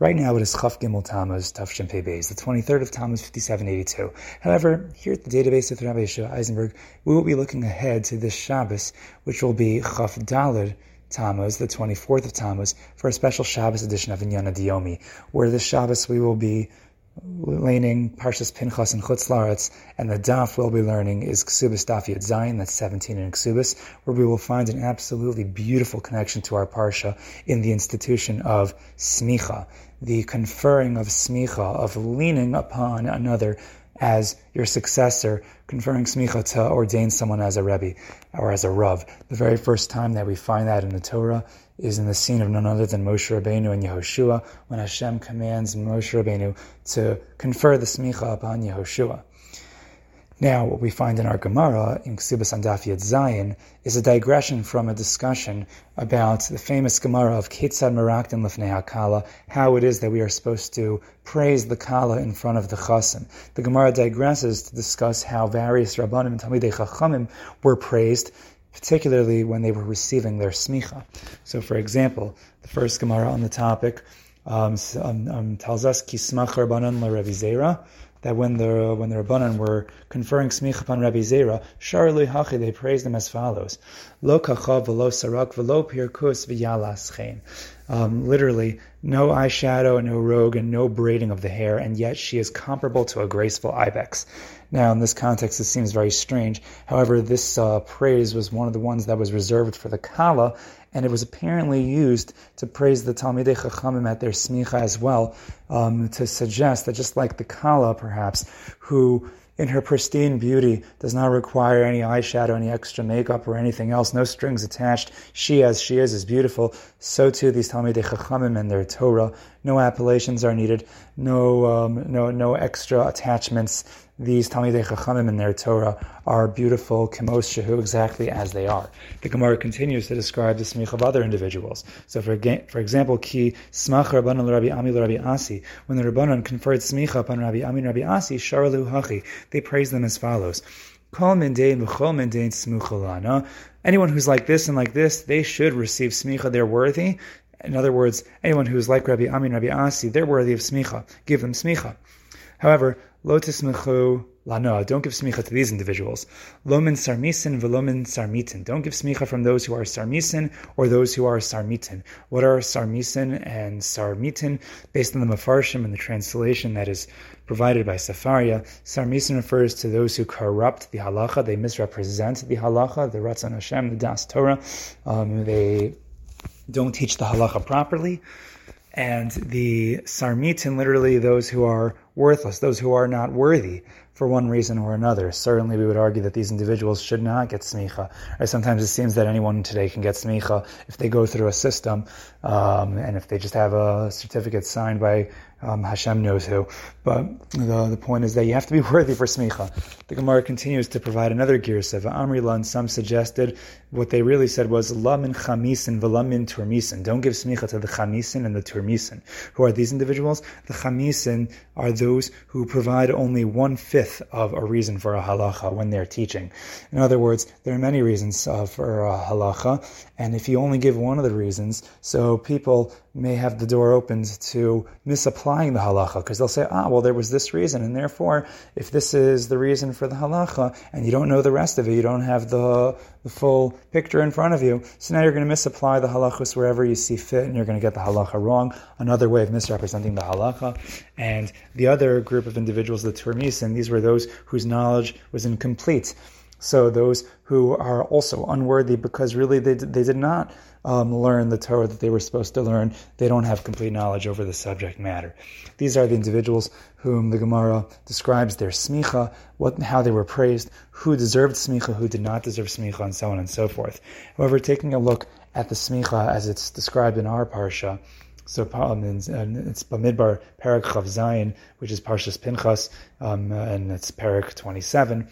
Right now it is Chaf Gimel Tammuz Tafshin Pei Beis, the 23rd of Tammuz 5782. However, here at the database of Rabbi Yehoshua Eisenberg, we will be looking ahead to this Shabbos, which will be Chaf Dalad Tammuz, the 24th of Tammuz, for a special Shabbos edition of Inyana D'Yomi, where this Shabbos we will be learning Parshas Pinchas and Chutz Laretz, and the daf we'll be learning is Ksubis Daf Yud Zayin, that's 17 in Ksubis, where we will find an absolutely beautiful connection to our Parsha in the institution of Smicha, the conferring of Smicha, of leaning upon another as your successor, conferring smicha to ordain someone as a rebbe or as a rav. The very first time that we find that in the Torah is in the scene of none other than Moshe Rabbeinu and Yehoshua, when Hashem commands Moshe Rabbeinu to confer the smicha upon Yehoshua. Now, what we find in our Gemara, in Ksubas Andaf Yed Zayin, is a digression from a discussion about the famous Gemara of Ketzad Meraktin Lifnei HaKala, how it is that we are supposed to praise the Kala in front of the Chasan. The Gemara digresses to discuss how various Rabbanim and Talmidei Chachamim were praised, particularly when they were receiving their smicha. So, for example, the first Gemara on the topic um, um, um, tells us, Kismach Rabbanan La that when the when the Rabbanan were conferring smicha upon Rabbi Zera, Sharli Hachi, they praised him as follows: Lo kachav v'lo sarak v'lo pirkus v'yalas chen. Um, literally, no eyeshadow, no rogue, and no braiding of the hair, and yet she is comparable to a graceful ibex. Now, in this context, this seems very strange. However, this uh, praise was one of the ones that was reserved for the Kala, and it was apparently used to praise the Talmidei Chachamim at their smicha as well, um, to suggest that just like the Kala, perhaps, who in her pristine beauty does not require any eyeshadow, any extra makeup, or anything else, no strings attached. She, as she is, is beautiful. So too these Talmidei Chachamim and their Torah. No appellations are needed, no, um, no, no extra attachments these Talmidei Chachamim in their Torah are beautiful, kemos shehu, exactly as they are. The Gemara continues to describe the smich of other individuals. So, for, for example, ki smach Rabbanan Rabbi Ami Rabbi Asi, when the rabbanon conferred smicha upon Rabbi Ami Rabbi Asi, sharalu hachi, they praise them as follows. Kol. Anyone who's like this and like this, they should receive smicha, they're worthy. In other words, anyone who's like Rabbi Amin, Rabbi Asi, they're worthy of smicha. Give them smicha. However, lo tismechu lanoa, don't give smicha to these individuals. Lomin sarmisin velomin sarmitin. Don't give smicha from those who are sarmisin or those who are sarmitin. What are sarmisin and sarmitin? Based on the mafarshim and the translation that is provided by Sefaria, sarmisin refers to those who corrupt the halacha, they misrepresent the halacha, the Ratzon Hashem, the Das Torah. Um, they don't teach the halacha properly. And the sarmitin, literally those who are worthless, those who are not worthy for one reason or another. Certainly, we would argue that these individuals should not get smicha. Or sometimes it seems that anyone today can get smicha if they go through a system um, and if they just have a certificate signed by um, Hashem knows who. But the, the point is that you have to be worthy for smicha. The Gemara continues to provide another girsa. Amri and some suggested what they really said was lamin chamisin v'lamin turmisin. Don't give smicha to the chamisin and the turmisin. Who are these individuals? The chamisin are those who provide only one fifth of a reason for a halacha when they're teaching. In other words, there are many reasons uh, for a halacha, and if you only give one of the reasons, so people may have the door opened to misapplying the halacha because they'll say, ah, well, there was this reason, and therefore, if this is the reason for the halacha, and you don't know the rest of it, you don't have the, the full picture in front of you, so now you're going to misapply the halachas wherever you see fit, and you're going to get the halacha wrong. Another way of misrepresenting the halacha. And the other group of individuals, the Turmis, these were those whose knowledge was incomplete. So those who are also unworthy because really they, they did not um, learn the Torah that they were supposed to learn. They don't have complete knowledge over the subject matter. These are the individuals whom the Gemara describes their smicha, what, how they were praised, who deserved smicha, who did not deserve smicha, and so on and so forth. However, taking a look at the smicha as it's described in our parsha, so um, it's Bamidbar Parak Chaf Zayin, which is Parshas Pinchas, um, and it's Parak 27.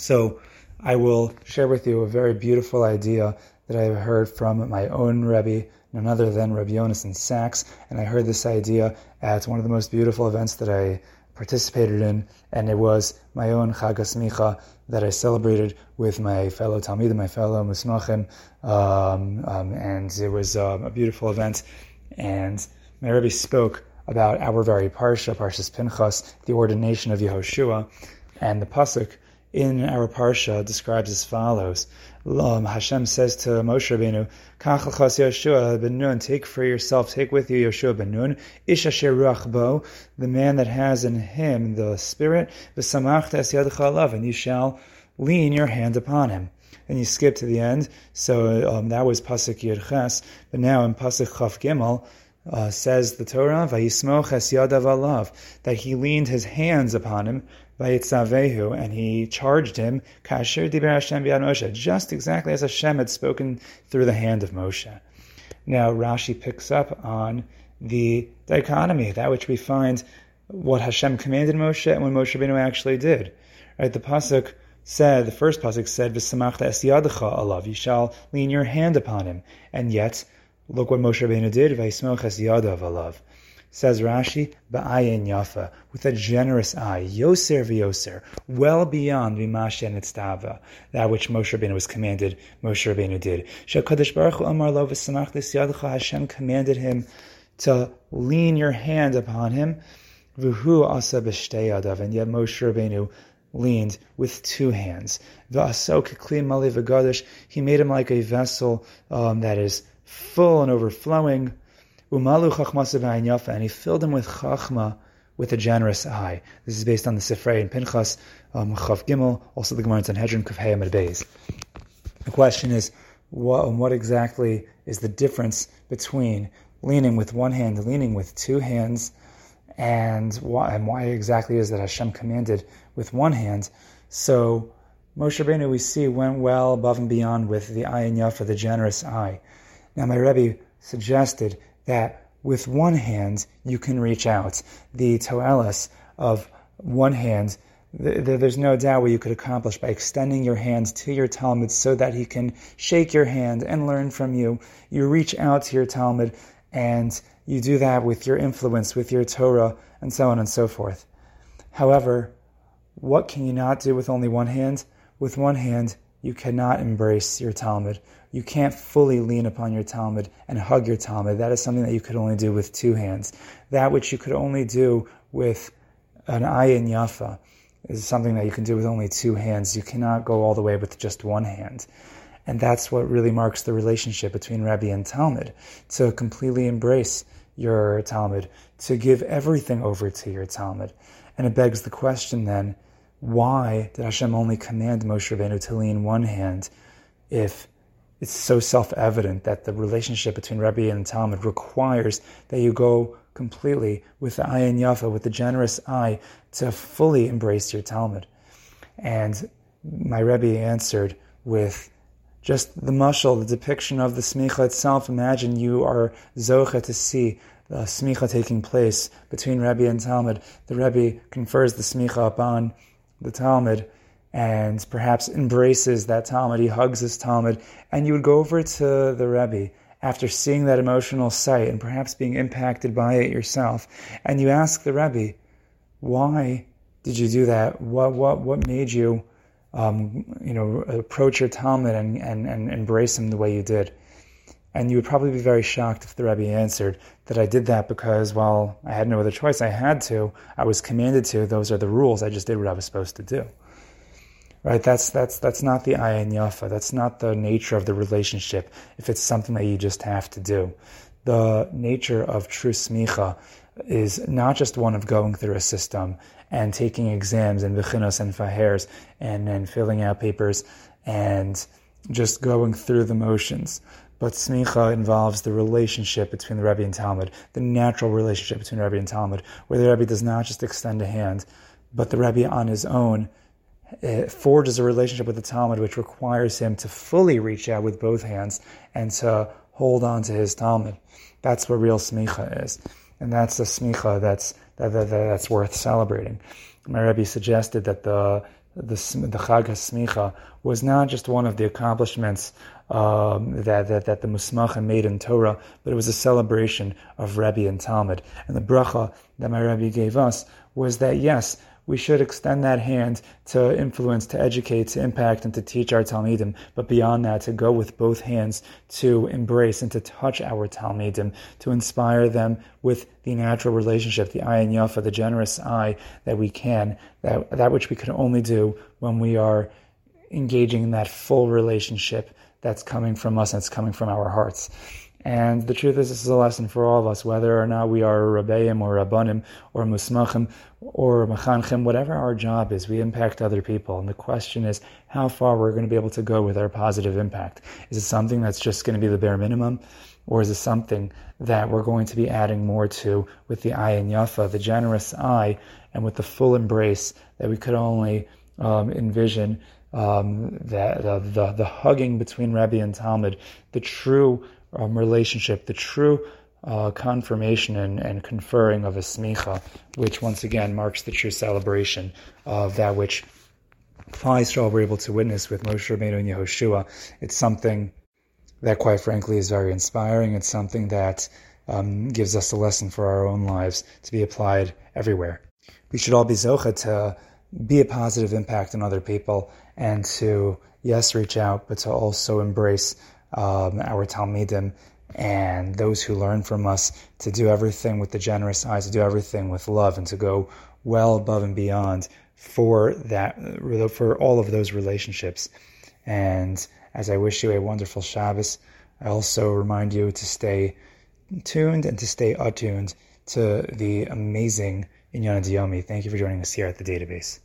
So I will share with you a very beautiful idea that I have heard from my own Rebbe, none other than Rabbi Yonason Sacks, and I heard this idea at one of the most beautiful events that I participated in, and it was my own Chag HaSmicha that I celebrated with my fellow Talmidim, my fellow Musmachim, um, um, and it was um, a beautiful event, and my Rebbe spoke about our very parsha, Parshas Pinchas, the ordination of Yehoshua, and the pasuk in our parsha describes as follows. Um, Hashem says to Moshe Rabbeinu, Kach Yoshua ben Nun, take for yourself, take with you Yeshua ben Nun, Ish asher ruach bo, the man that has in him the spirit, v'samachta es yadcha alav, and you shall lean your hand upon him. And you skip to the end, so um, that was pasuk Yud Ches, but now in pasuk Chaf Gimel, uh, says the Torah, Vayismoch es yadav alav, that he leaned his hands upon him, Vayitzavehu, and he charged him, Kasher diber Hashem b'yad Moshe, just exactly as Hashem had spoken through the hand of Moshe. Now Rashi picks up on the dichotomy, that which we find what Hashem commanded Moshe and what Moshe Rabbeinu actually did. Right, the pasuk said, the first pasuk said, "V'samachta es yadacha alav," you shall lean your hand upon him, and yet look what Moshe Rabbeinu did, "V'yismoch es yadav alav." Says Rashi, Ba'ayin Yafa, with a generous eye, Yoser v'Yoser, well beyond Vimasha and Itztava, that which Moshe Rabbeinu was commanded, Moshe Rabbeinu did. Shakadosh Baruch Hu Amar Lo v'Samach Yadcha, Hashem commanded him to lean your hand upon him, V'hu asa b'shtei and yet Moshe Rabbeinu leaned with two hands. He made him like a vessel um, that is full and overflowing, Umalu and he filled him with chachma with a generous eye. This is based on the Sifrei and Pinchas, um, Chav Gimel, also the Gemara in Sanhedrin, and Beis. The question is, what, um, what exactly is the difference between leaning with one hand and leaning with two hands, and why, and why exactly is that Hashem commanded with one hand? So Moshe Rabbeinu, we see, went well above and beyond with the ayin yafa, the generous eye. Now, my Rebbe suggested that with one hand you can reach out. The toelis of one hand, there's no doubt what you could accomplish by extending your hand to your Talmid so that he can shake your hand and learn from you. You reach out to your Talmid and you do that with your influence, with your Torah, and so on and so forth. However, what can you not do with only one hand? With one hand, you cannot embrace your Talmid you can't fully lean upon your Talmid and hug your Talmid. That is something that you could only do with two hands. That which you could only do with an ayin yafa is something that you can do with only two hands. You cannot go all the way with just one hand. And that's what really marks the relationship between Rabbi and Talmid. To completely embrace your Talmid, to give everything over to your Talmid. And it begs the question then, why did Hashem only command Moshe Rabbeinu to lean one hand if it's so self-evident that the relationship between Rebbe and Talmid requires that you go completely with the ayin yafa, with the generous eye, to fully embrace your Talmid. And my Rebbe answered with just the mushal, the depiction of the smicha itself. Imagine you are zocha to see the smicha taking place between Rebbe and Talmid. The Rebbe confers the smicha upon the Talmid and perhaps embraces that Talmid, he hugs his Talmid, and you would go over to the Rebbe after seeing that emotional sight and perhaps being impacted by it yourself, and you ask the Rebbe, why did you do that? What what what made you, um, you know, approach your Talmid and, and, and embrace him the way you did? And you would probably be very shocked if the Rebbe answered that I did that because, well, I had no other choice. I had to. I was commanded to. Those are the rules. I just did what I was supposed to do right? That's that's that's not the ayin yafa. That's not the nature of the relationship. If it's something that you just have to do, the nature of true smicha is not just one of going through a system and taking exams and bechinos and fahers and then filling out papers and just going through the motions. But smicha involves the relationship between the Rebbe and Talmid, the natural relationship between Rebbe and Talmid, where the Rebbe does not just extend a hand, but the Rebbe on his own uh, forges a relationship with the Talmid which requires him to fully reach out with both hands and to hold on to his Talmid. That's what real smicha is. And that's the smicha that's, that, that, that's worth celebrating. My Rebbe suggested that the, the, the Chag HaSmicha was not just one of the accomplishments um, that, that, that the Musmacha made in Torah, but it was a celebration of Rebbe and Talmid. And the bracha that my Rebbe gave us was that yes, we should extend that hand to influence, to educate, to impact, and to teach our Talmidim. But beyond that, to go with both hands to embrace and to touch our Talmidim, to inspire them with the natural relationship, the ayin yafa, the generous eye that we can, that, that which we can only do when we are engaging in that full relationship that's coming from us and it's coming from our hearts. And the truth is, this is a lesson for all of us, whether or not we are Rabbeim or Rabbanim or Musmachim or Machanchim, whatever our job is, we impact other people. And the question is how far we're going to be able to go with our positive impact. Is it something that's just going to be the bare minimum? Or is it something that we're going to be adding more to with the ayin yafa, the generous eye, and with the full embrace that we could only um, envision um, the, the, the, the hugging between Rebbe and Talmid, the true um, relationship, the true uh, confirmation and, and, conferring of a smicha, which once again marks the true celebration of that which Klal were able to witness with Moshe Rabbeinu and Yehoshua. It's something that, quite frankly, is very inspiring. It's something that um, gives us a lesson for our own lives to be applied everywhere. We should all be zocha to be a positive impact on other people and to, yes, reach out, but to also embrace um, our Talmidim and those who learn from us to do everything with the generous eyes, to do everything with love, and to go well above and beyond for that, for all of those relationships. And as I wish you a wonderful Shabbos, I also remind you to stay tuned and to stay attuned to the amazing Inyana D'Yomi. Thank you for joining us here at the database.